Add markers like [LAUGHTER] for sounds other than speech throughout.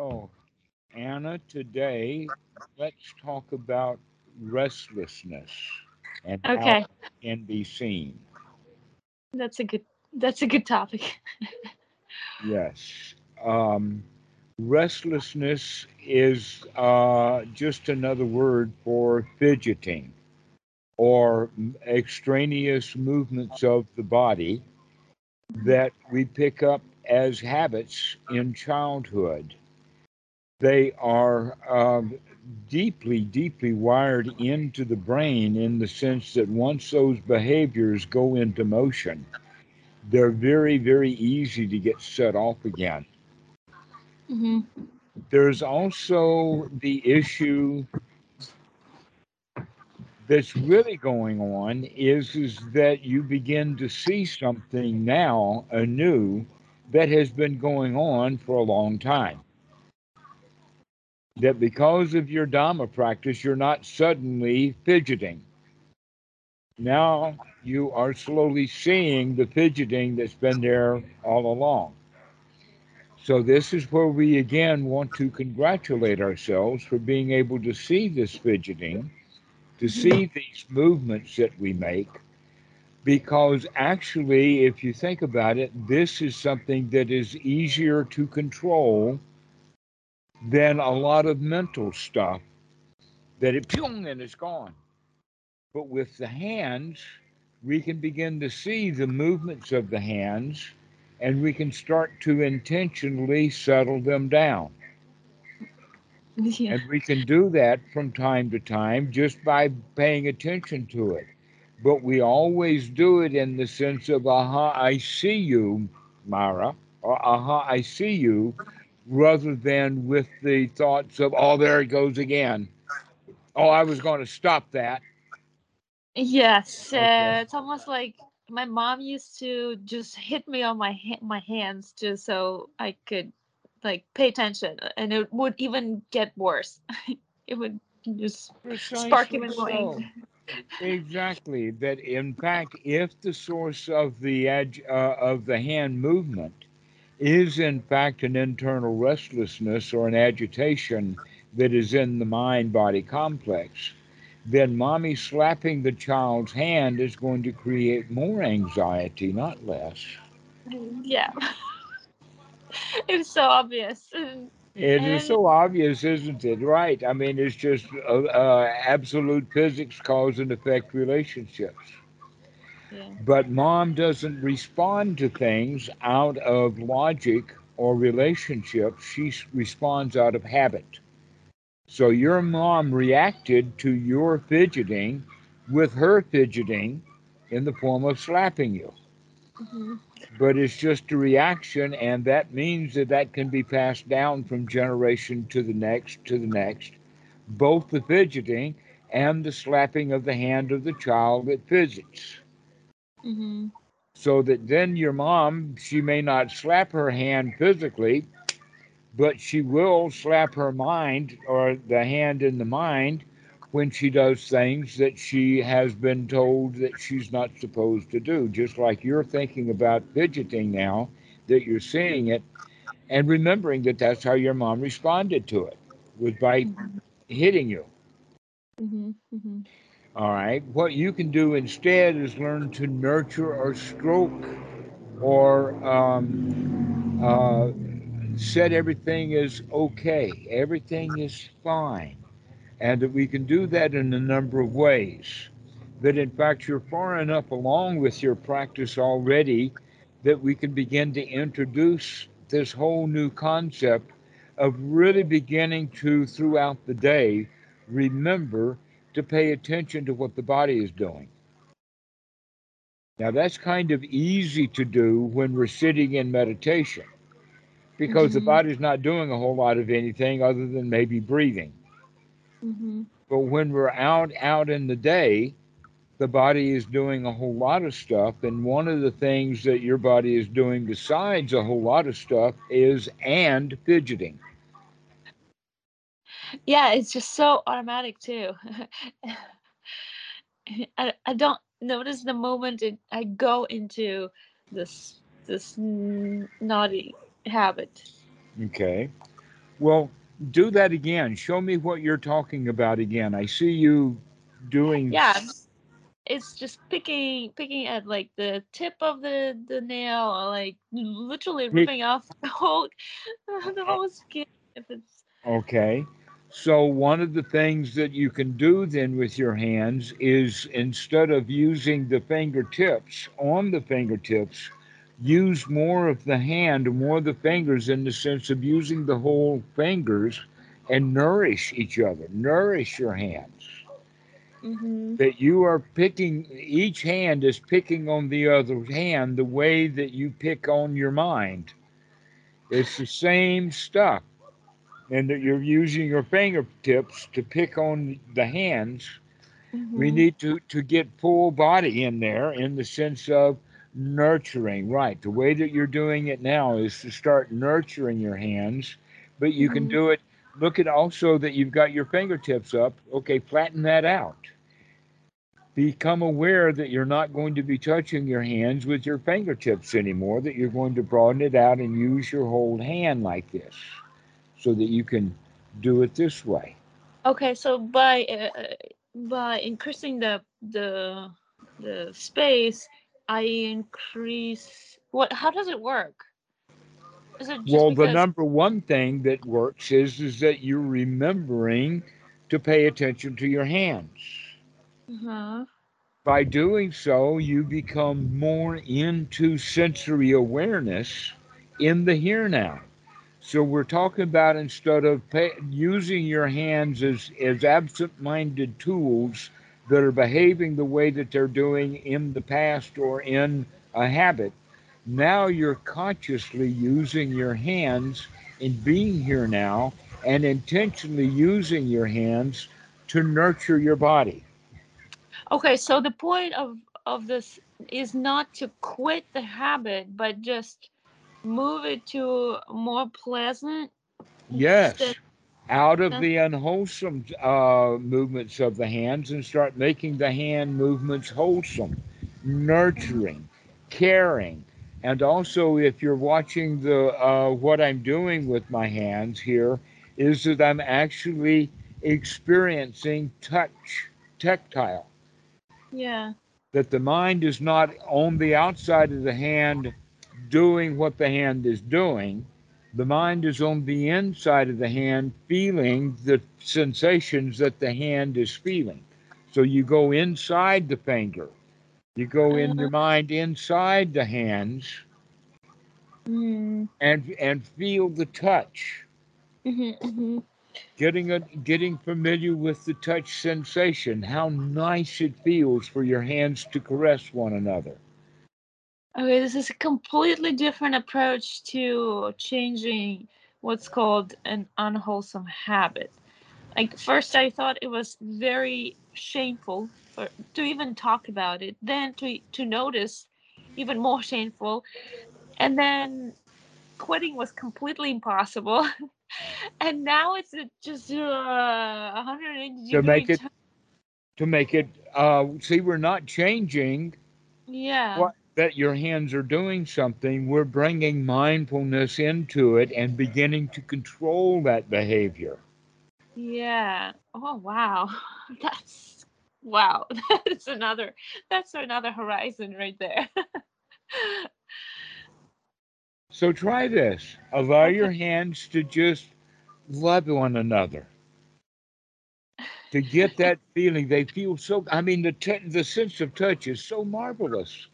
So, Anna, today let's talk about restlessness and how Okay, it can be seen. that's a good that's a good topic. Yes. Um, restlessness is uh, just another word for fidgeting or extraneous movements of the body that we pick up as habits in childhood. They are um, deeply, deeply wired into the brain in the sense that once those behaviors go into motion, they're very, very easy to get set off again. hmm There's also the issue that's really going on is, is that you begin to see something now anew that has been going on for a long time. That because of your Dhamma practice, you're not suddenly fidgeting. Now you are slowly seeing the fidgeting that's been there all along. So, this is where we again want to congratulate ourselves for being able to see this fidgeting, to see mm-hmm. these movements that we make, because actually, if you think about it, this is something that is easier to control than a lot of mental stuff that it pyong and it's gone. But with the hands, we can begin to see the movements of the hands and we can start to intentionally settle them down. [LAUGHS] Yeah. And we can do that from time to time just by paying attention to it. But we always do it in the sense of, aha, I see you, Mara, or aha, I see you, rather than with the thoughts of, oh, there it goes again. Oh, I was going to stop that. Yes, Okay. uh, it's almost like my mom used to just hit me on my ha- my hands just so I could like pay attention, and it would even get worse. [LAUGHS] it would just spark Precisely even more so. Exactly. That in fact, if the source of the edge uh, of the hand movement is in fact an internal restlessness or an agitation that is in the mind body complex, then mommy slapping the child's hand is going to create more anxiety, not less. Yeah, [LAUGHS] it's so obvious. And, It is so obvious, isn't it? Right. I mean, it's just uh, uh, absolute physics, cause and effect relationships. Yeah, But mom doesn't respond to things out of logic or relationship. She responds out of habit. So your mom reacted to your fidgeting with her fidgeting in the form of slapping you. mhm. But it's just a reaction, and that means that that can be passed down from generation to the next to the next, both the fidgeting and the slapping of the hand of the child that fidgets. Mhm. so that then your mom, she may not slap her hand physically, but she will slap her mind or the hand in the mind when she does things that she has been told that she's not supposed to do. Just like you're thinking about fidgeting now, that you're seeing it and remembering that that's how your mom responded to it was by Mhm. hitting you. Mhm. Mhm. All right. What you can do instead is learn to nurture or stroke or um, uh, said everything is okay, everything is fine, and that we can do that in a number of ways. That in fact you're far enough along with your practice already that we can begin to introduce this whole new concept of really beginning to, throughout the day, remember to pay attention to what the body is doing. Now, that's kind of easy to do when we're sitting in meditation because the Mhm. body's not doing a whole lot of anything other than maybe breathing. Mhm. But when we're out out in the day, the body is doing a whole lot of stuff and one of the things that your body is doing besides a whole lot of stuff is and fidgeting. Yeah, it's just so automatic too. [LAUGHS] I, I don't notice the moment it, I go into this this naughty habit. Okay. Well, do that again. Show me what you're talking about again. I see you doing. Yeah, it's just picking picking at like the tip of the the nail, or like literally ripping off the whole [LAUGHS] the whole skin. If it's Okay. So, one of the things that you can do then with your hands is instead of using the fingertips on the fingertips, use more of the hand, more of the fingers in the sense of using the whole fingers and nourish each other, nourish your hands. hmm That you are picking, each hand is picking on the other hand the way that you pick on your mind. It's the same stuff and that you're using your fingertips to pick on the hands. We Mhm. need to, to get full body in there in the sense of nurturing. Right. The way that you're doing it now is to start nurturing your hands, but you can Mhm. do it. Look at also that you've got your fingertips up. Okay, flatten that out. Become aware that you're not going to be touching your hands with your fingertips anymore, that you're going to broaden it out and use your whole hand like this so that you can do it this way. Okay, so by uh, uh, by increasing the the the space, I increase what? How does it work? Is it just well, the number one thing that works is is that you're remembering to pay attention to your hands. uh By doing so, you become more into sensory awareness in the here now. So we're talking about instead of pay, using your hands as as absent-minded tools that are behaving the way that they're doing in the past or in a habit, now you're consciously using your hands in being here now and intentionally using your hands to nurture your body. Okay, so the point of of this is not to quit the habit, but just move it to more pleasant. Yes. Out of the unwholesome uh, movements of the hands and start making the hand movements wholesome, nurturing, caring. And also, if you're watching the uh, what I'm doing with my hands here, is that I'm actually experiencing touch, tactile. Yeah. That the mind is not on the outside of the hand doing what the hand is doing. The mind is on the inside of the hand feeling the sensations that the hand is feeling. So you go inside the finger. You go in your mind inside the hands Mm. and and feel the touch. hmm hmm Getting a getting familiar with the touch sensation, how nice it feels for your hands to caress one another. Okay, this is a completely different approach to changing what's called an unwholesome habit. Like first, I thought it was very shameful for, to even talk about it. Then to to notice, even more shameful, and then quitting was completely impossible. [LAUGHS] and now it's just uh, 180 To make it- To make it uh see we're not changing yeah. what that your hands are doing something, we're bringing mindfulness into it and beginning to control that behavior. Yeah. Oh wow. [LAUGHS] That's wow. [LAUGHS] That's another that's another horizon right there. [LAUGHS] So try this. Allow your hands to just love one another. To get that feeling, they feel so. I mean, the t- the sense of touch is so marvelous.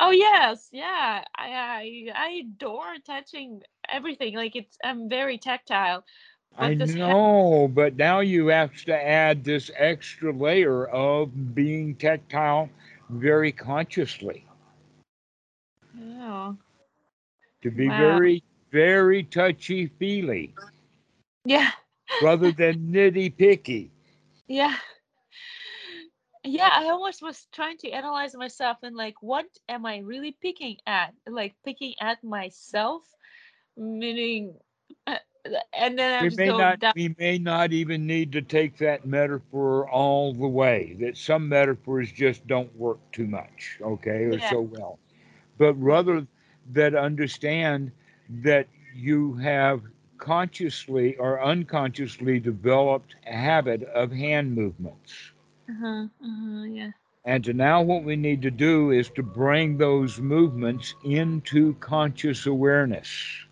Oh yes, yeah. I I I adore touching everything. Like it's I'm very tactile. I But [LAUGHS] ha- know, but now you have to add this extra layer of being tactile very consciously Oh. to be Wow. very, very touchy feely Yeah. rather than nitty picky. [LAUGHS] Yeah. Yeah, I almost was trying to analyze myself and like what am I really picking at? Like picking at myself, meaning uh, and then I'm We may not down. we may not even need to take that metaphor all the way. That some metaphors just don't work too much, okay, or Yeah. so well. But rather that understand that you have consciously or unconsciously developed a habit of hand movements. Uh-huh. Uh-huh. Yeah. And to now, what we need to do is to bring those movements into conscious awareness.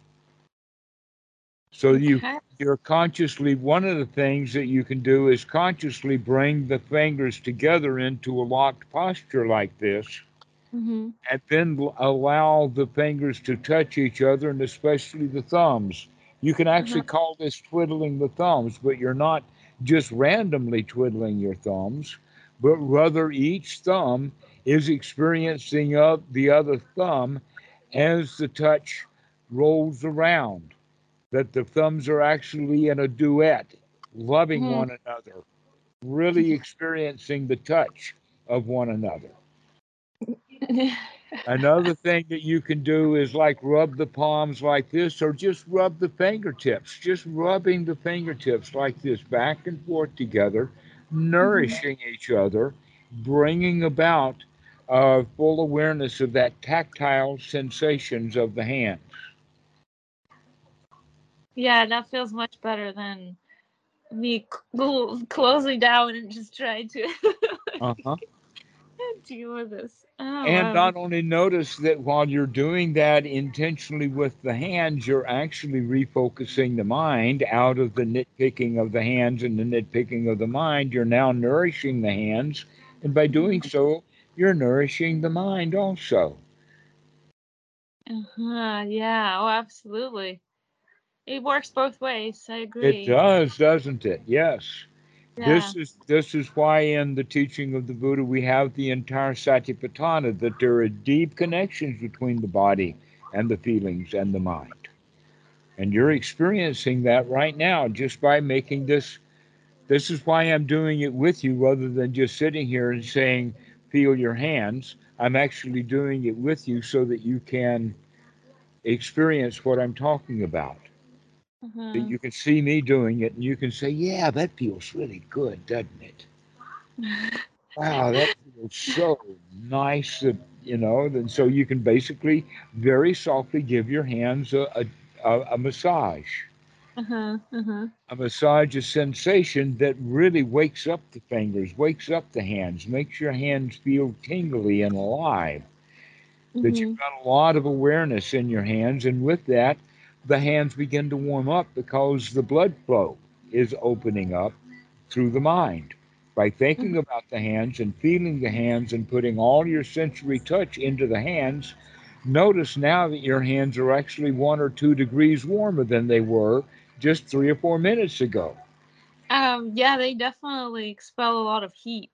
So you Okay. you're consciously one of the things that you can do is consciously bring the fingers together into a locked posture like this Mm-hmm. and then allow the fingers to touch each other and especially the thumbs you can actually call this twiddling the thumbs but you're not just randomly twiddling your thumbs but rather each thumb is experiencing of the other thumb as the touch rolls around that the thumbs are actually in a duet loving Mhm. one another really experiencing the touch of one another [LAUGHS] Another thing that you can do is like rub the palms like this, or just rub the fingertips, just rubbing the fingertips like this back and forth together, nourishing each other, bringing about uh, full awareness of that tactile sensations of the hands. yeah, that feels much better than me cl- closing down and just trying to [LAUGHS] Uh-huh. [LAUGHS] deal with this. Oh, And wow. not only notice that while you're doing that intentionally with the hands, you're actually refocusing the mind out of the nitpicking of the hands and the nitpicking of the mind. You're now nourishing the hands. And by doing so, you're nourishing the mind also. Uh-huh, yeah, oh, absolutely. It works both ways. I agree. It does, doesn't it? Yes. Yeah. This is this is why in the teaching of the Buddha we have the entire Satipatthana that there are deep connections between the body and the feelings and the mind. And you're experiencing that right now just by making this this is why I'm doing it with you rather than just sitting here and saying feel your hands. I'm actually doing it with you so that you can experience what I'm talking about That you can see me doing it and you can say, yeah, that feels really good, doesn't it? [LAUGHS] Wow, that feels so nice that, you know, and so you can basically very softly give your hands a, a, a, massage. uh-huh, uh-huh. A massage a sensation that really wakes up the fingers, wakes up the hands, makes your hands feel tingly and alive. That Mhm. you've got a lot of awareness in your hands, and with that, the hands begin to warm up because the blood flow is opening up through the mind. By thinking about the hands and feeling the hands and putting all your sensory touch into the hands, notice now that your hands are actually one or two degrees warmer than they were just three or four minutes ago. Um, yeah, they definitely expel a lot of heat.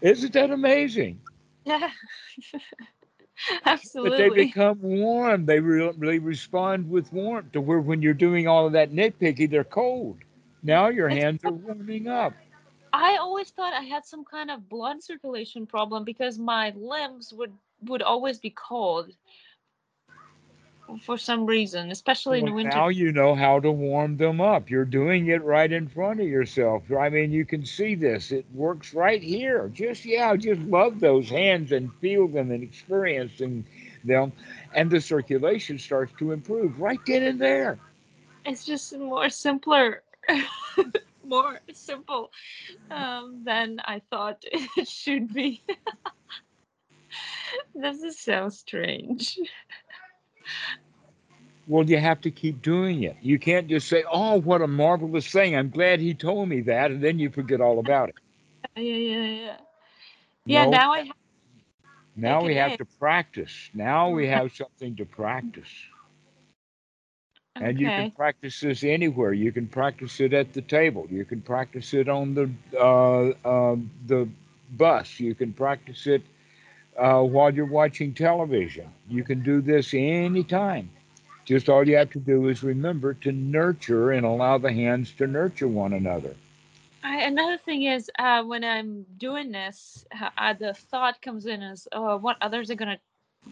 Isn't that amazing? [LAUGHS] Yeah. [LAUGHS] [LAUGHS] That they become warm. They really respond with warmth to where when you're doing all of that nitpicking, they're cold. Now your hands are warming up. I always thought I had some kind of blood circulation problem because my limbs would would always be cold for some reason, especially in the winter. now you know how to warm them up. You're doing it right in front of yourself. I mean, you can see this. It works right here. Just yeah, just love those hands and feel them and experiencing them, and the circulation starts to improve right then and there. It's just more simpler, [LAUGHS] more simple um, than I thought [LAUGHS] it should be. [LAUGHS] this is so strange. Well, you have to keep doing it. You can't just say, "Oh, what a marvelous thing! I'm glad he told me that," and then you forget all about it. Yeah, yeah, yeah. Yeah, No, now I have. now we have to practice. Now we have something to practice. Okay. And you can practice this anywhere. You can practice it at the table. You can practice it on the uh, um the bus. You can practice it uh, while you're watching television. You can do this anytime. Just all you have to do is remember to nurture and allow the hands to nurture one another. I, another thing is uh, when I'm doing this, uh, the thought comes in as, "Oh, what others are gonna,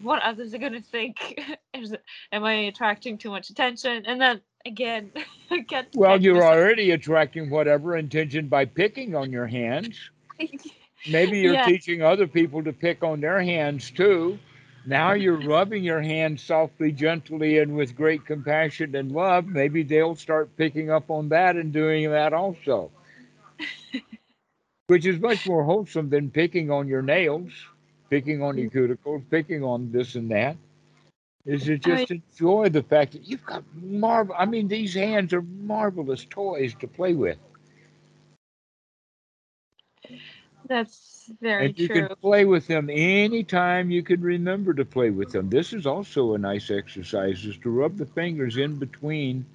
what others are gonna think? [LAUGHS] Is am I attracting too much attention?" And then again, [LAUGHS] I get Well, you're already attracting whatever intention by picking on your hands. Maybe you're Yeah. teaching other people to pick on their hands too. now you're rubbing your hand softly, gently, and with great compassion and love. Maybe they'll start picking up on that and doing that also, [LAUGHS] which is much more wholesome than picking on your nails, picking on your mm-hmm. cuticles, picking on this and that. Is to just enjoy the fact that you've got marvel. I mean, these hands are marvelous toys to play with. That's very and you true. can play with them anytime you can remember to play with them. This is also a nice exercise is to rub the fingers in between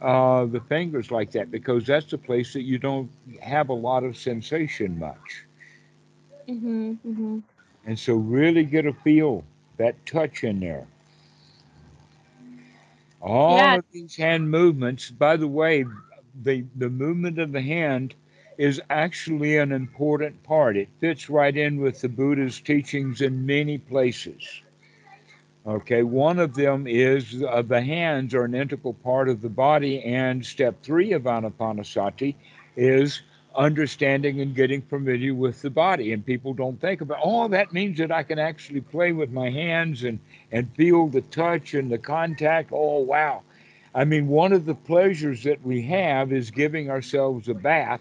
uh, the fingers like that because that's the place that you don't have a lot of sensation much. Mm-hmm, mm-hmm. And so really get a feel that touch in there. All of these hand movements, by the way, the, the movement of the hand is actually an important part. It fits right in with the Buddha's teachings in many places. Okay, one of them is uh, the hands are an integral part of the body, and step three of Anapanasati is understanding and getting familiar with the body. And people don't think about, oh, that means that I can actually play with my hands and, and feel the touch and the contact. Oh, wow. I mean, one of the pleasures that we have is giving ourselves a bath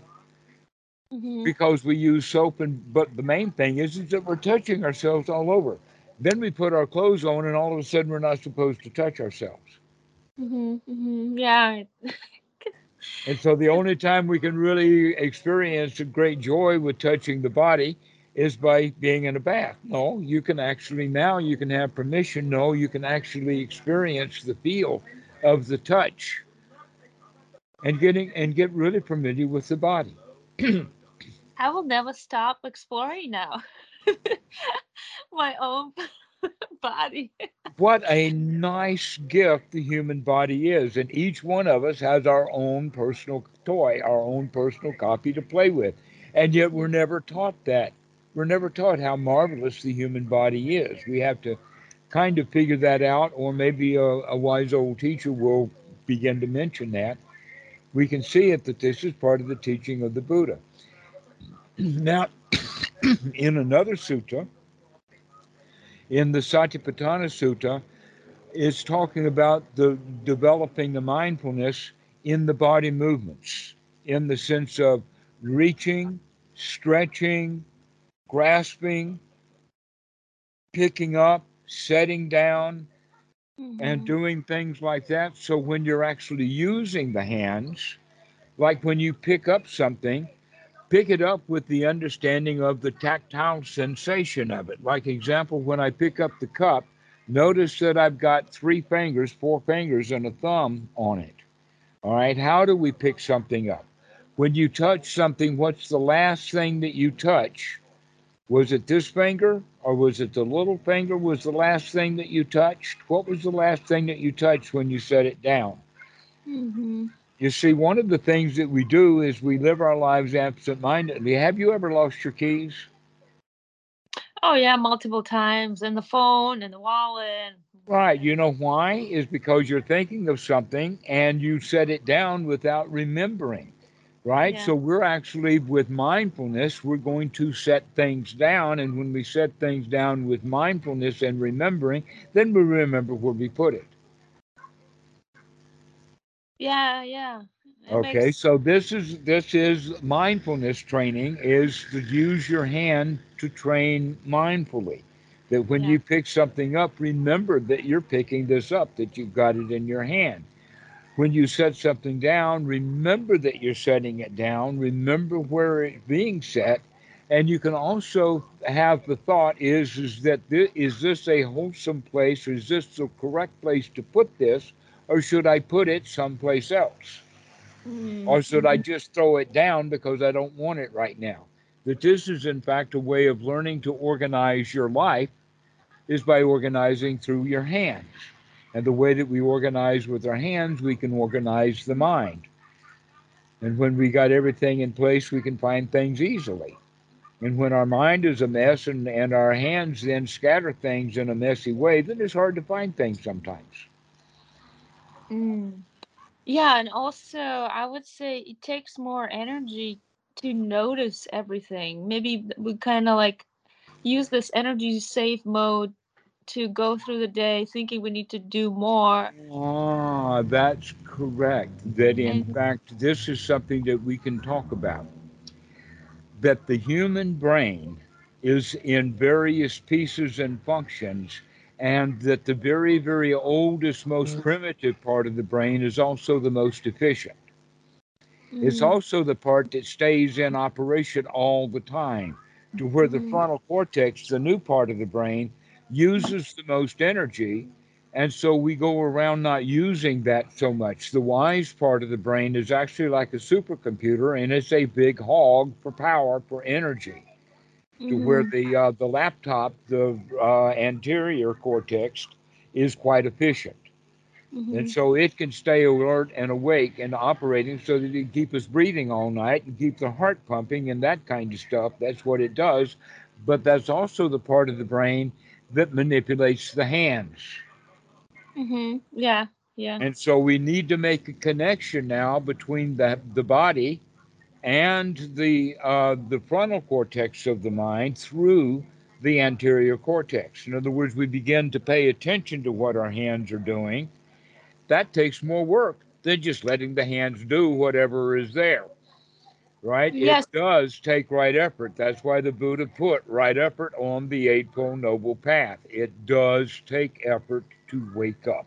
Mm-hmm. because we use soap and but the main thing is, is that we're touching ourselves all over. Then we put our clothes on and all of a sudden we're not supposed to touch ourselves. Mm-hmm. Mm-hmm. Yeah. [LAUGHS] And so the only time we can really experience a great joy with touching the body is by being in a bath. No, you can actually now you can have permission. No, you can actually experience the feel of the touch and getting and get really familiar with the body. [CLEARS THROAT] I will never stop exploring now. [LAUGHS] My own [LAUGHS] body. what a nice gift the human body is. And each one of us has our own personal toy, our own personal copy to play with. And yet we're never taught that. We're never taught how marvelous the human body is. We have to kind of figure that out, or maybe a, a wise old teacher will begin to mention that. We can see it that this is part of the teaching of the Buddha. [CLEARS THROAT] Now, [CLEARS THROAT] in another sutta, in the Satipatthana Sutta, it's talking about the developing the mindfulness in the body movements, in the sense of reaching, stretching, grasping, picking up, setting down, and Mhm. doing things like that. So when you're actually using the hands, like when you pick up something, pick it up with the understanding of the tactile sensation of it. Like example, when I pick up the cup, notice that I've got three fingers, four fingers, and a thumb on it. All right, how do we pick something up? When you touch something, what's the last thing that you touch? Was it this finger or was it the little finger was the last thing that you touched? What was the last thing that you touched when you set it down? Mhm. You see, one of the things that we do is we live our lives absent mindedly. Have you ever lost your keys? Oh yeah, multiple times, and the phone and the wallet. and- Right. You know why? Is because you're thinking of something and you set it down without remembering. Right? Yeah. So we're actually, with mindfulness, we're going to set things down. And when we set things down with mindfulness and remembering, then we remember where we put it. Yeah, yeah. It Okay, makes- so this is this is mindfulness training is to use your hand to train mindfully. That when Yeah. you pick something up, remember that you're picking this up, that you've got it in your hand. When you set something down, remember that you're setting it down, remember where it's being set, and you can also have the thought is is that this, is this a wholesome place, or is this the correct place to put this, or should I put it someplace else? Mm, or should I mhm. just throw it down because I don't want it right now? That this is, in fact, a way of learning to organize your life is by organizing through your hands. And the way that we organize with our hands, we can organize the mind. And when we got everything in place, we can find things easily. And when our mind is a mess and, and our hands then scatter things in a messy way, then it's hard to find things sometimes. Mm. Yeah, and also I would say it takes more energy to notice everything. Maybe we kind of like use this energy save mode to go through the day thinking we need to do more. Ah, that's correct. That in And- fact, this is something that we can talk about. That the human brain is in various pieces and functions, and that the very, very oldest, most primitive part of the brain is also the most efficient. It's Mhm. also the part that stays in operation all the time, to where the Mhm. frontal cortex, the new part of the brain, uses the most energy. And so we go around not using that so much. The wise part of the brain is actually like a supercomputer, and it's a big hog for power, for energy. To where Mhm. the uh, the laptop, the uh, anterior cortex, is quite efficient. Mhm. And so it can stay alert and awake and operating so that it can keep us breathing all night and keep the heart pumping and that kind of stuff. That's what it does. But that's also the part of the brain that manipulates the hands. Mhm. Yeah. Yeah. And so we need to make a connection now between the, the body and the uh, the frontal cortex of the mind through the anterior cortex. In other words, we begin to pay attention to what our hands are doing. That takes more work than just letting the hands do whatever is there. Right? Yes. It does take right effort. That's why the Buddha put right effort on the Eightfold Noble Path. It does take effort to wake up.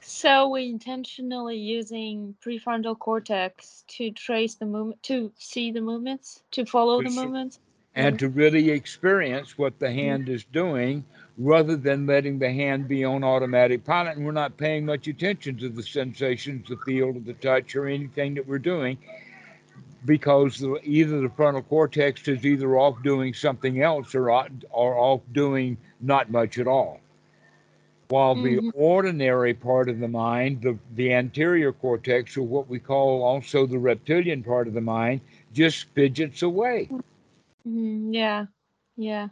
So we intentionally using prefrontal cortex to trace the movement, to see the movements, to follow the movements. and mm-hmm. to really experience what the mm-hmm. hand is doing rather than letting the hand be on automatic pilot and we're not paying much attention to the sensations the feel of the touch or anything that we're doing because the, either the frontal cortex is either off doing something else or, or off doing not much at all while the Mhm. ordinary part of the mind the, the anterior cortex or what we call also the reptilian part of the mind just fidgets away Mhm. Yeah. Yeah.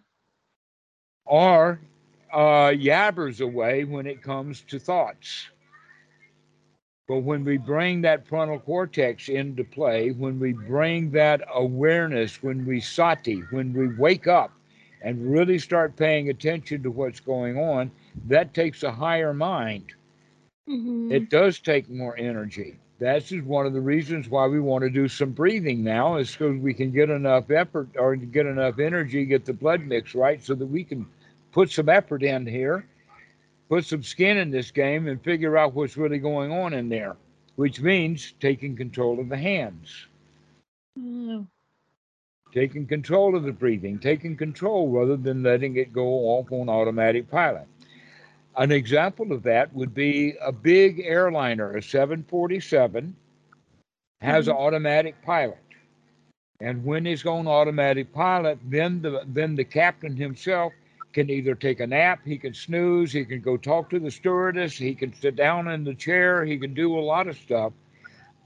or uh, yabbers away when it comes to thoughts. But when we bring that frontal cortex into play, when we bring that awareness, when we sati, when we wake up and really start paying attention to what's going on, that takes a higher mind. Mhm. It does take more energy. That's just one of the reasons why we want to do some breathing now, is so we can get enough effort or get enough energy, get the blood mix right, so that we can put some effort in here, put some skin in this game, and figure out what's really going on in there, which means taking control of the hands, Mm. taking control of the breathing, taking control rather than letting it go off on automatic pilot. An example of that would be a big airliner, a 747, has an automatic pilot. And when it's on automatic pilot, then the then the captain himself can either take a nap, he can snooze, he can go talk to the stewardess, he can sit down in the chair, he can do a lot of stuff.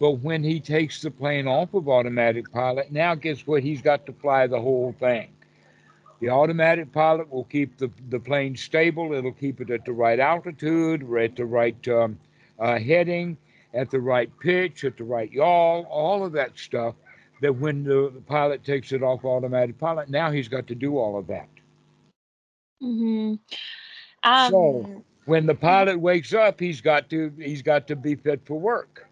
But when he takes the plane off of automatic pilot, now guess what? He's got to fly the whole thing. The automatic pilot will keep the, the plane stable. It'll keep it at the right altitude, at the right um, uh, heading, at the right pitch, at the right yaw, all of that stuff. That when the, the pilot takes it off automatic pilot, now he's got to do all of that. Mhm. Um, So- When the pilot wakes up, he's got to he's got to be fit for work.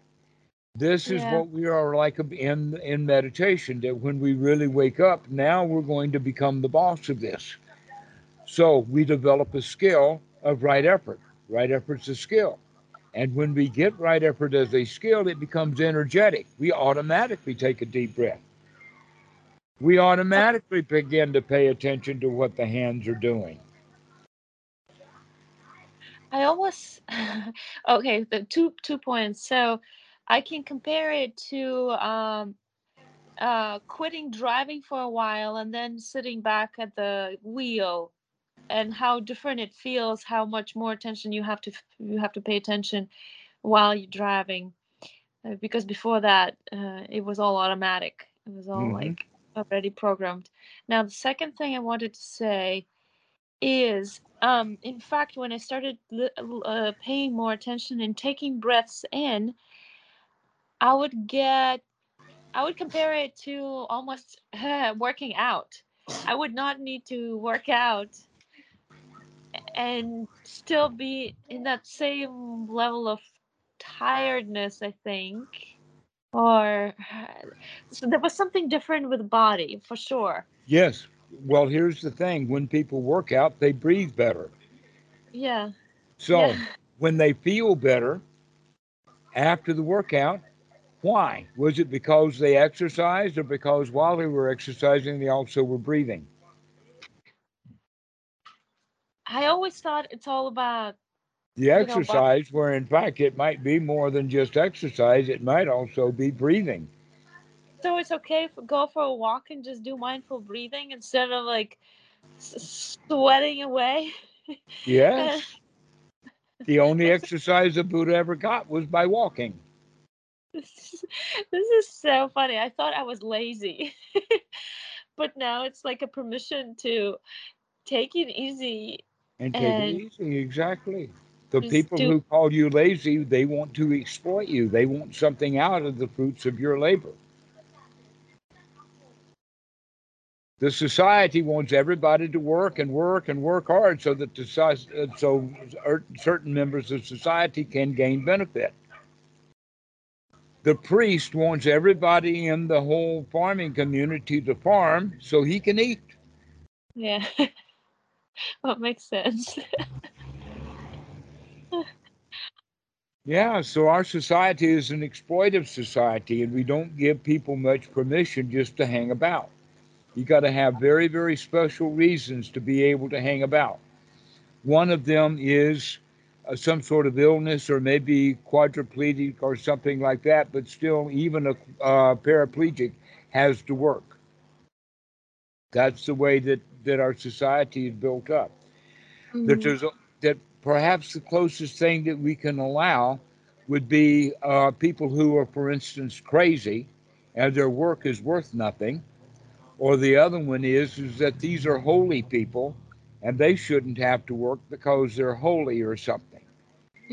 This is Yeah. what we are like in in meditation. That when we really wake up, now we're going to become the boss of this. So we develop a skill of right effort. Right effort's a skill. And when we get right effort as a skill, it becomes energetic. We automatically take a deep breath. We automatically begin to pay attention to what the hands are doing. I always [LAUGHS] okay. The two two points. So I can compare it to um, uh, quitting driving for a while and then sitting back at the wheel, and how different it feels. How much more attention you have to you have to pay attention while you're driving, uh, because before that uh, it was all automatic. It was all Mhm. like already programmed. Now the second thing I wanted to say is um in fact when i started uh, paying more attention and taking breaths in i would get i would compare it to almost [LAUGHS] working out i would not need to work out and still be in that same level of tiredness, I think. Or [SIGHS] so there was something different with body for sure. Yes. Well, here's the thing when people work out, they breathe better. Yeah. So Yeah. when they feel better after the workout, why? Was it because they exercised or because while they were exercising, they also were breathing? I always thought it's all about The know, exercise, where in fact it might be more than just exercise, it might also be breathing. so it's okay if go for a walk and just do mindful breathing instead of like s- sweating away. Yes. [LAUGHS] the only exercise the Buddha ever got was by walking. This, [LAUGHS] is, this is so funny. I thought I was lazy, [LAUGHS] but now it's like a permission to take it easy. And take And it easy, exactly. The people do- who call you lazy, they want to exploit you. They want something out of the fruits of your labor. The society wants everybody to work and work and work hard so that the, uh, so er- certain members of society can gain benefit. The priest wants everybody in the whole farming community to farm so he can eat. Yeah, [LAUGHS] that makes sense. [LAUGHS] Yeah, so our society is an exploitive society, and we don't give people much permission just to hang about. You got to have very, very special reasons to be able to hang about. One of them is uh, some sort of illness or maybe quadriplegic or something like that, but still, even a uh, paraplegic has to work. That's the way that, that our society is built up that Mhm. there's a, that perhaps the closest thing that we can allow would be uh, people who are, for instance, crazy, and their work is worth nothing, or the other one is is that these are holy people, and they shouldn't have to work because they're holy or something.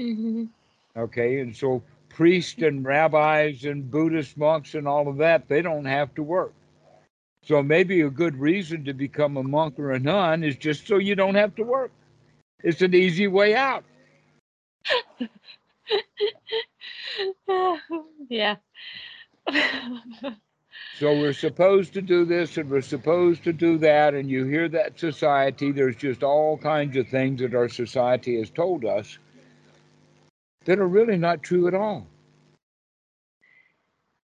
Mhm. Okay, and so priests and rabbis and Buddhist monks and all of that, they don't have to work. So maybe a good reason to become a monk or a nun is just so you don't have to work. It's an easy way out. [LAUGHS] yeah. So we're supposed to do this and we're supposed to do that. And you hear that society, there's just all kinds of things that our society has told us that are really not true at all.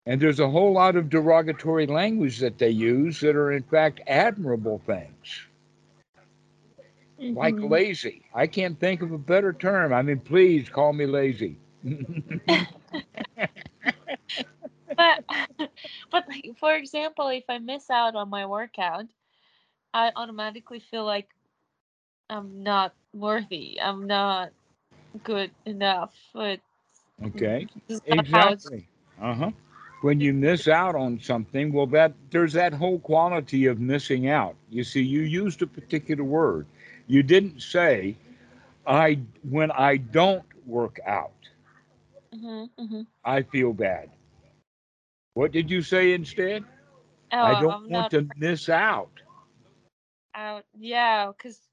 And there's a whole lot of derogatory language that they use that are, in fact, admirable things, like Mhm. lazy. I can't think of a better term. I mean, please call me lazy. [LAUGHS] but but like for example if i miss out on my workout i automatically feel like i'm not worthy i'm not good enough but okay. this is not how it's- Exactly. Uh huh. When you miss out on something, well, that there's that whole quality of missing out. You see, you used a particular word. You didn't say, "I when I don't work out, Mhm, mhm. I feel bad." What did you say instead? oh I don't i'm want to miss out. out yeah because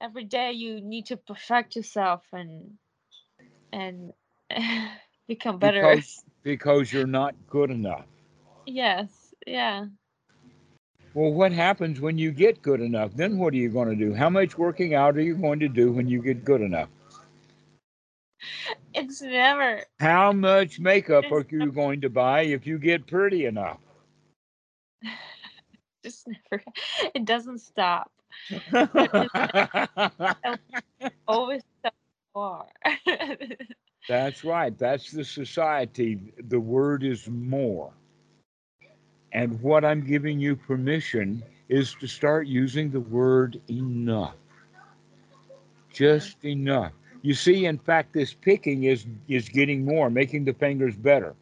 every day you need to perfect yourself and and [LAUGHS] become better Because because you're not good enough. yes yeah Well, what happens when you get good enough? Then what are you going to do? How much working out are you going to do when you get good enough? it's never How much makeup are you going to buy if you get pretty enough? [LAUGHS] just never it doesn't stop [LAUGHS] always so [LAUGHS] far. That's right. That's the society. The word is more. And what I'm giving you permission is to start using the word enough. Just enough. You see, in fact, this picking is is getting more, making the fingers better,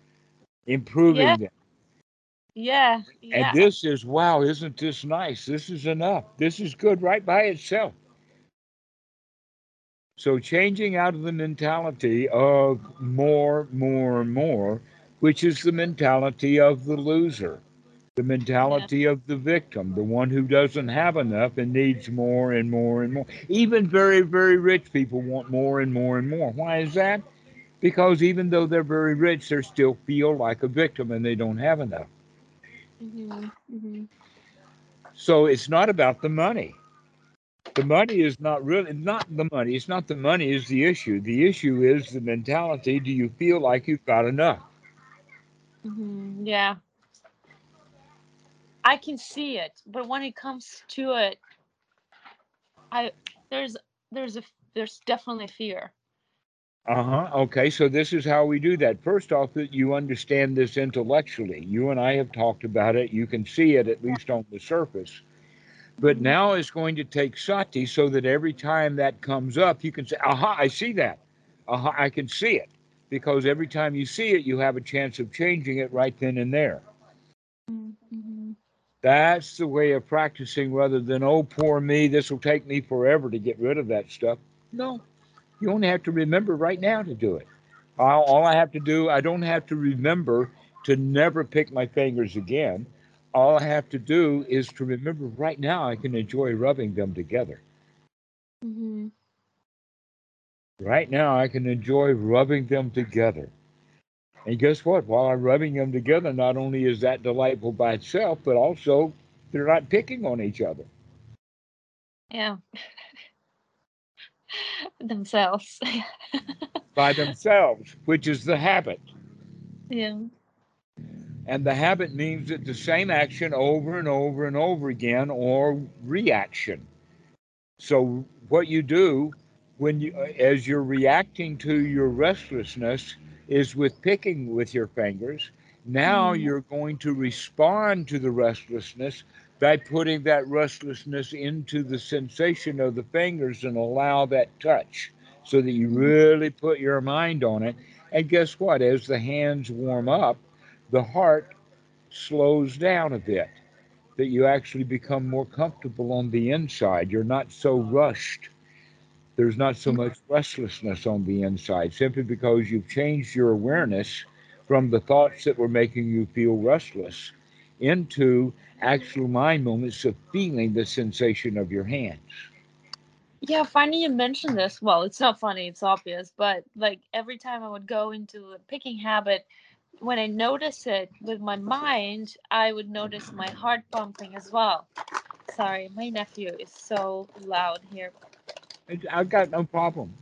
improving Yeah. them. Yeah, yeah. And this is wow, isn't this nice? This is enough. This is good right by itself. So changing out of the mentality of more, more, more, which is the mentality of the loser. the mentality of the victim, the one who doesn't have enough and needs more and more and more. Even very, very rich people want more and more and more. Why is that? Because even though they're very rich, they still feel like a victim and they don't have enough. Mm-hmm. Mm-hmm. So it's not about the money. The money is not really not the money. It's not the money is the issue. The issue is the mentality. Do you feel like you've got enough? Mm-hmm. Yeah. I can see it, but when it comes to it, I there's there's a there's definitely fear. Uh huh. Okay, so this is how we do that. First off, that you understand this intellectually. You and I have talked about it. You can see it at least on the surface. But now it's going to take sati so that every time that comes up, you can say, aha, I see that. Aha, I can see it. Because every time you see it, you have a chance of changing it right then and there. Mm-hmm. That's the way of practicing rather than, oh, poor me, this will take me forever to get rid of that stuff. No, you only have to remember right now to do it. All, all I have to do, I don't have to remember to never pick my fingers again all I have to do is to remember right now I can enjoy rubbing them together. Mm-hmm. Right now I can enjoy rubbing them together. And guess what? While I'm rubbing them together, not only is that delightful by itself, but also they're not picking on each other. Yeah. [LAUGHS] [LAUGHS] themselves. [LAUGHS] by themselves, which is the habit. Yeah. And the habit means that the same action over and over and over again or reaction. So what you do when you as you're reacting to your restlessness is with picking with your fingers. Now mm. you're going to respond to the restlessness by putting that restlessness into the sensation of the fingers and allow that touch so that you mm-hmm. really put your mind on it. And guess what? As the hands warm up, the heart slows down a bit, that you actually become more comfortable on the inside. You're not so rushed. There's not so mm-hmm. much restlessness on the inside simply because you've changed your awareness from the thoughts that were making you feel restless into actual mind moments of feeling the sensation of your hands. Yeah, funny you mentioned this. Well, it's not funny, it's obvious, but like every time I would go into a picking habit, when I notice it with my mind, I would notice my heart pumping as well. Sorry, my nephew is so loud here. I've got no problem.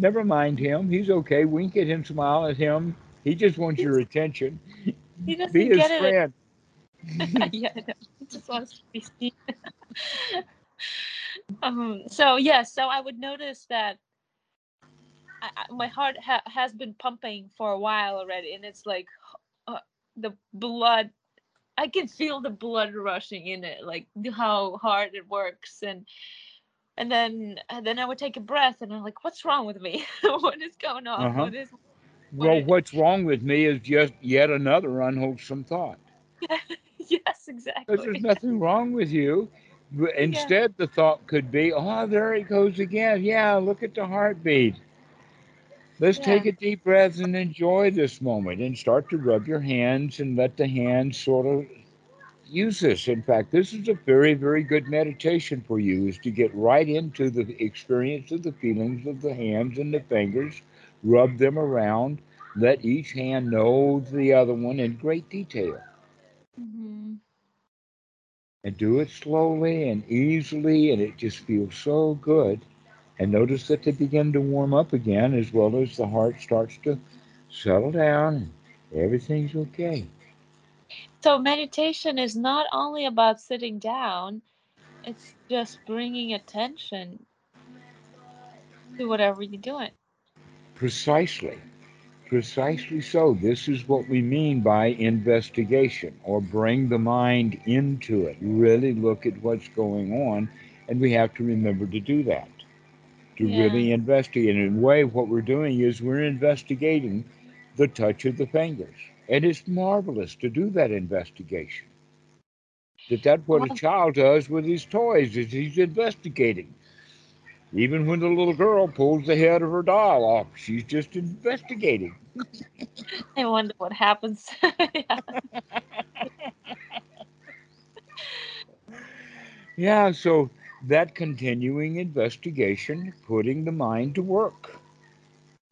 Never mind him. He's okay. Wink at him, smile at him. He just wants your attention. He doesn't be his get friend. it. [LAUGHS] yeah, he just wants to be seen. [LAUGHS] um, so yes, yeah, so I would notice that I, my heart ha- has been pumping for a while already, and it's like uh, the blood. I can feel the blood rushing in it, like how hard it works, and and then and then I would take a breath, and I'm like, "What's wrong with me? [LAUGHS] what is going on? Uh-huh. What is?" Well, what [LAUGHS] what's wrong with me is just yet another unwholesome thought. [LAUGHS] yes, exactly. There's nothing wrong with you. Instead, yeah. the thought could be, "Oh, there he goes again. Yeah, look at the heartbeat." Let's yeah. take a deep breath and enjoy this moment and start to rub your hands and let the hands sort of use this. In fact, this is a very, very good meditation for you is to get right into the experience of the feelings of the hands and the fingers, rub them around, let each hand know the other one in great detail. Mm-hmm. And do it slowly and easily, and it just feels so good and notice that they begin to warm up again as well as the heart starts to settle down and everything's okay. So, meditation is not only about sitting down, it's just bringing attention to whatever you're doing. Precisely. Precisely so. This is what we mean by investigation or bring the mind into it. Really look at what's going on, and we have to remember to do that to yeah. really investigate. And in a way, what we're doing is we're investigating the touch of the fingers. And it's marvelous to do that investigation. That that's what a child does with his toys is he's investigating. Even when the little girl pulls the head of her doll off, she's just investigating. [LAUGHS] I wonder what happens. yeah. [LAUGHS] Yeah, so that continuing investigation, putting the mind to work,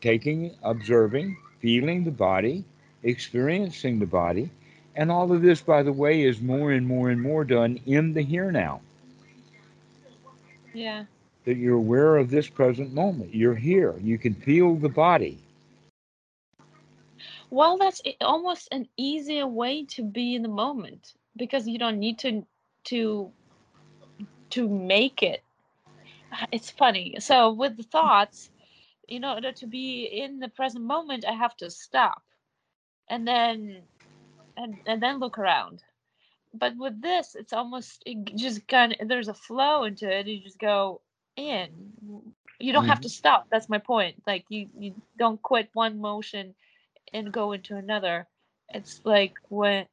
taking, observing, feeling the body, experiencing the body. And all of this, by the way, is more and more and more done in the here now. Yeah. That you're aware of this present moment. You're here. You can feel the body. Well, that's almost an easier way to be in the moment because you don't need to to to make it. [SIGHS] It's funny. So with the thoughts, in order to be in the present moment, I have to stop and then and and then look around. But with this, it's almost it just kind of there's a flow into it. You just go in. You don't have mm-hmm. to stop. That's my point. Like you you don't quit one motion and go into another. It's like when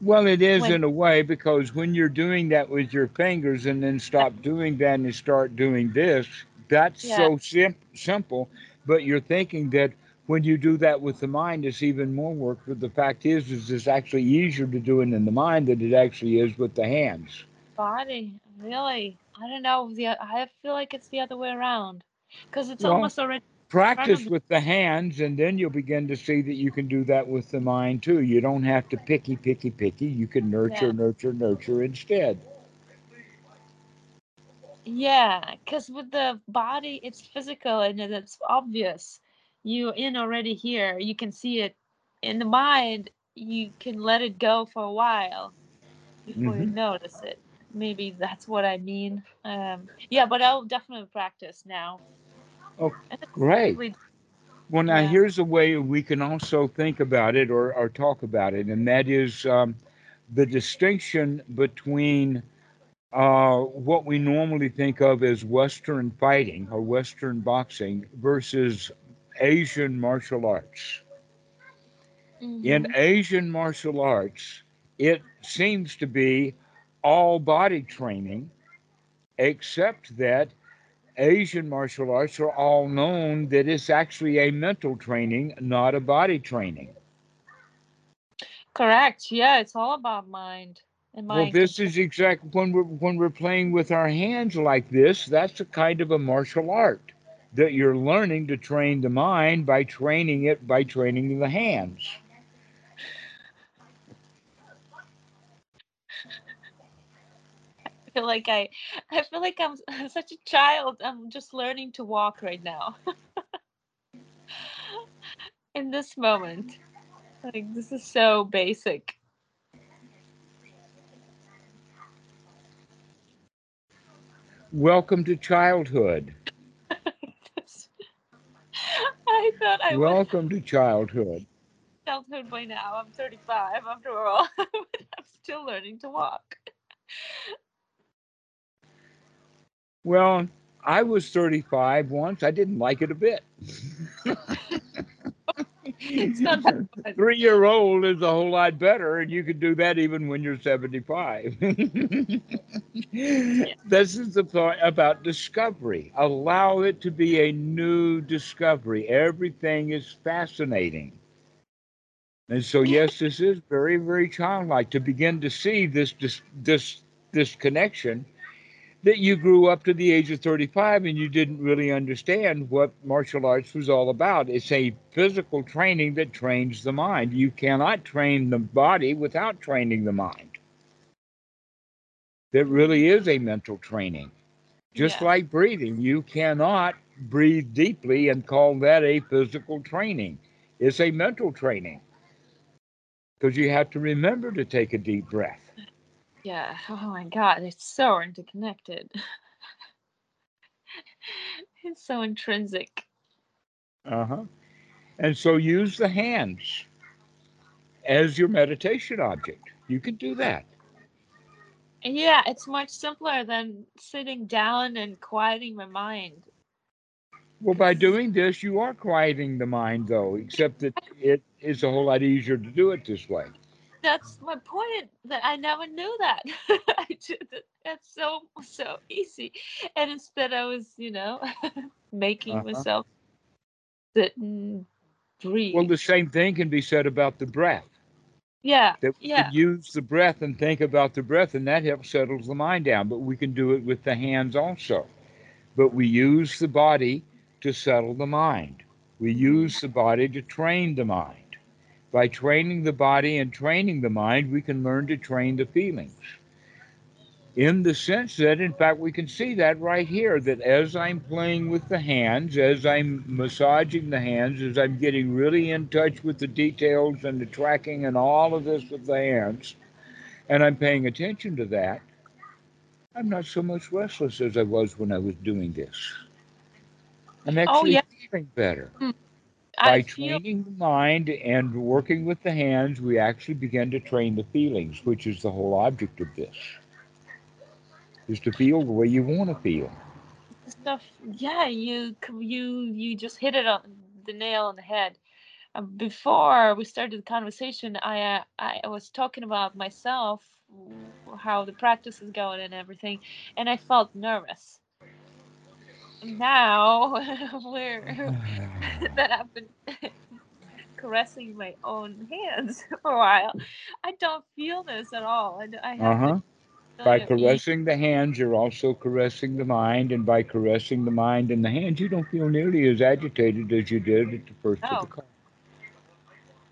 Well, it is When- in a way because when you're doing that with your fingers and then stop doing that and start doing this, that's Yeah. so sim- simple. But you're thinking that when you do that with the mind, it's even more work. But the fact is, is it's actually easier to do it in the mind than it actually is with the hands. body, really, I don't know. The I feel like it's the other way around because it's almost already. Practice with the hands, and then you'll begin to see that you can do that with the mind too. You don't have to picky, picky, picky. You can nurture, Yeah. nurture, nurture instead. Yeah, because with the body, it's physical and it's obvious. You're in already here. You can see it. In the mind, you can let it go for a while before you Mhm. notice it. Maybe that's what I mean. Um, yeah, but I'll definitely practice now. Oh, great. Well, now Yeah. here's a way we can also think about it or, or talk about it, and that is um, the distinction between uh, what we normally think of as Western fighting or Western boxing versus Asian martial arts. In Mhm. Asian martial arts, it seems to be all body training, except that Asian martial arts are all known that it's actually a mental training, not a body training. Correct. Yeah, it's all about mind and Well, this is exactly when we're when we're playing with our hands like this. That's a kind of a martial art that you're learning to train the mind by training it by training the hands. I feel like I, I feel like I'm s- [LAUGHS] such a child. I'm just learning to walk right now. [LAUGHS] In this moment, like this is so basic. Welcome to childhood. Thought I Welcome to childhood. childhood by now. I'm 35 after all, [LAUGHS] but I'm still learning to walk. Well, I was 35 once. I didn't like it a bit. [LAUGHS] It's not that [LAUGHS] fun. Three year old is a whole lot better, and you can do that even when you're 75. [LAUGHS] This is the part about discovery. Allow it to be a new discovery. Everything is fascinating. And so, yes, this is very, very childlike to begin to see this, this, this, this connection that you grew up to the age of 35 and you didn't really understand what martial arts was all about. It's a physical training that trains the mind. You cannot train the body without training the mind. That really is a mental training. Just Yeah. like breathing, you cannot breathe deeply and call that a physical training. It's a mental training because you have to remember to take a deep breath. Yeah. Oh my God, it's so interconnected. [LAUGHS] it's so intrinsic. Uh huh. And so use the hands as your meditation object. You can do that. Yeah, it's much simpler than sitting down and quieting my mind. Well, by doing this, you are quieting the mind, though, except that [LAUGHS] it is a whole lot easier to do it this way. That's my point that I never knew that. [LAUGHS] I did that. That's so so easy. And instead I was, you know, [LAUGHS] making Uh-huh. myself sit and breathe. Well, the same thing can be said about the breath. yeah. That we Yeah. can use the breath and think about the breath, and that helps settles the mind down. But we can do it with the hands also. But we use the body to settle the mind. We use the body to train the mind. By training the body and training the mind, we can learn to train the feelings. In the sense that, in fact, we can see that right here that as I'm playing with the hands, as I'm massaging the hands, as I'm getting really in touch with the details and the tracking and all of this with the hands, and I'm paying attention to that, I'm not so much restless as I was when I was doing this. I'm oh, actually yeah. feeling better. I By training the mind and working with the hands, we actually begin to train the feelings, which is the whole object of this. Is to feel the way you want to feel. stuff. Yeah, you you you just hit it on the nail on the head. Uh, before we started the conversation, I uh, I was talking about myself, how the practice is going and everything, and I felt nervous. Now, [LAUGHS] we're [LAUGHS] that I've been [LAUGHS] caressing my own hands for a while, I don't feel this at all. I, d- I have Uh huh. By of caressing the hands, you're also caressing the mind, and by caressing the mind and the hands, you don't feel nearly as agitated as you did at the first of Oh. the call.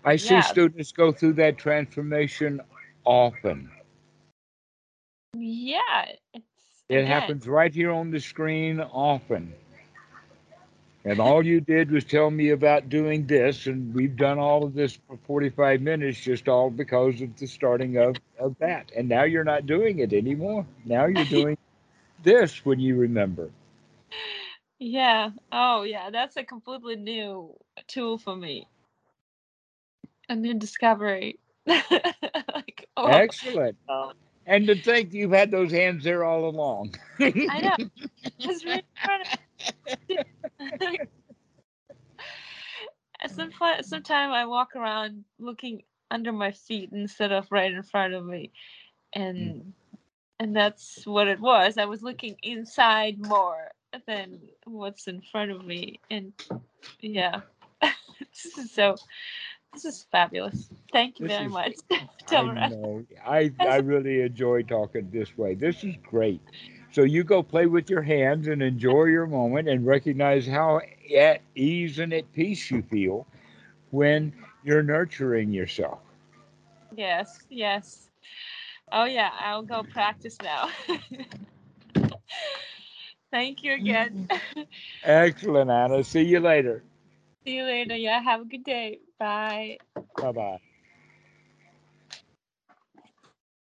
I see Yeah. students go through that transformation often. Yeah, It again, happens right here on the screen often. And all you did was tell me about doing this, and we've done all of this for 45 minutes just all because of the starting of, of that. And now you're not doing it anymore. Now you're [LAUGHS] doing this when you remember. Yeah. Oh, yeah. That's a completely new tool for me. A new discovery. [LAUGHS] like, oh, Excellent. oh, And to think you've had those hands there all along. I know. [LAUGHS] It's really fun. Sometimes, sometime I walk around looking under my feet instead of right in front of me, and hmm. and that's what it was. I was looking inside more than what's in front of me, and yeah, [LAUGHS] so. This is fabulous. Thank you This very is- much, [LAUGHS] I [LAUGHS] know. I, I really enjoy talking this way. This is great. So you go play with your hands and enjoy your moment and recognize how at ease and at peace you feel when you're nurturing yourself. Yes, yes. Oh yeah, I'll go practice now. [LAUGHS] Thank you again. Excellent, Anna. See you later. See you later. Yeah, have a good day. Bye. Bye bye.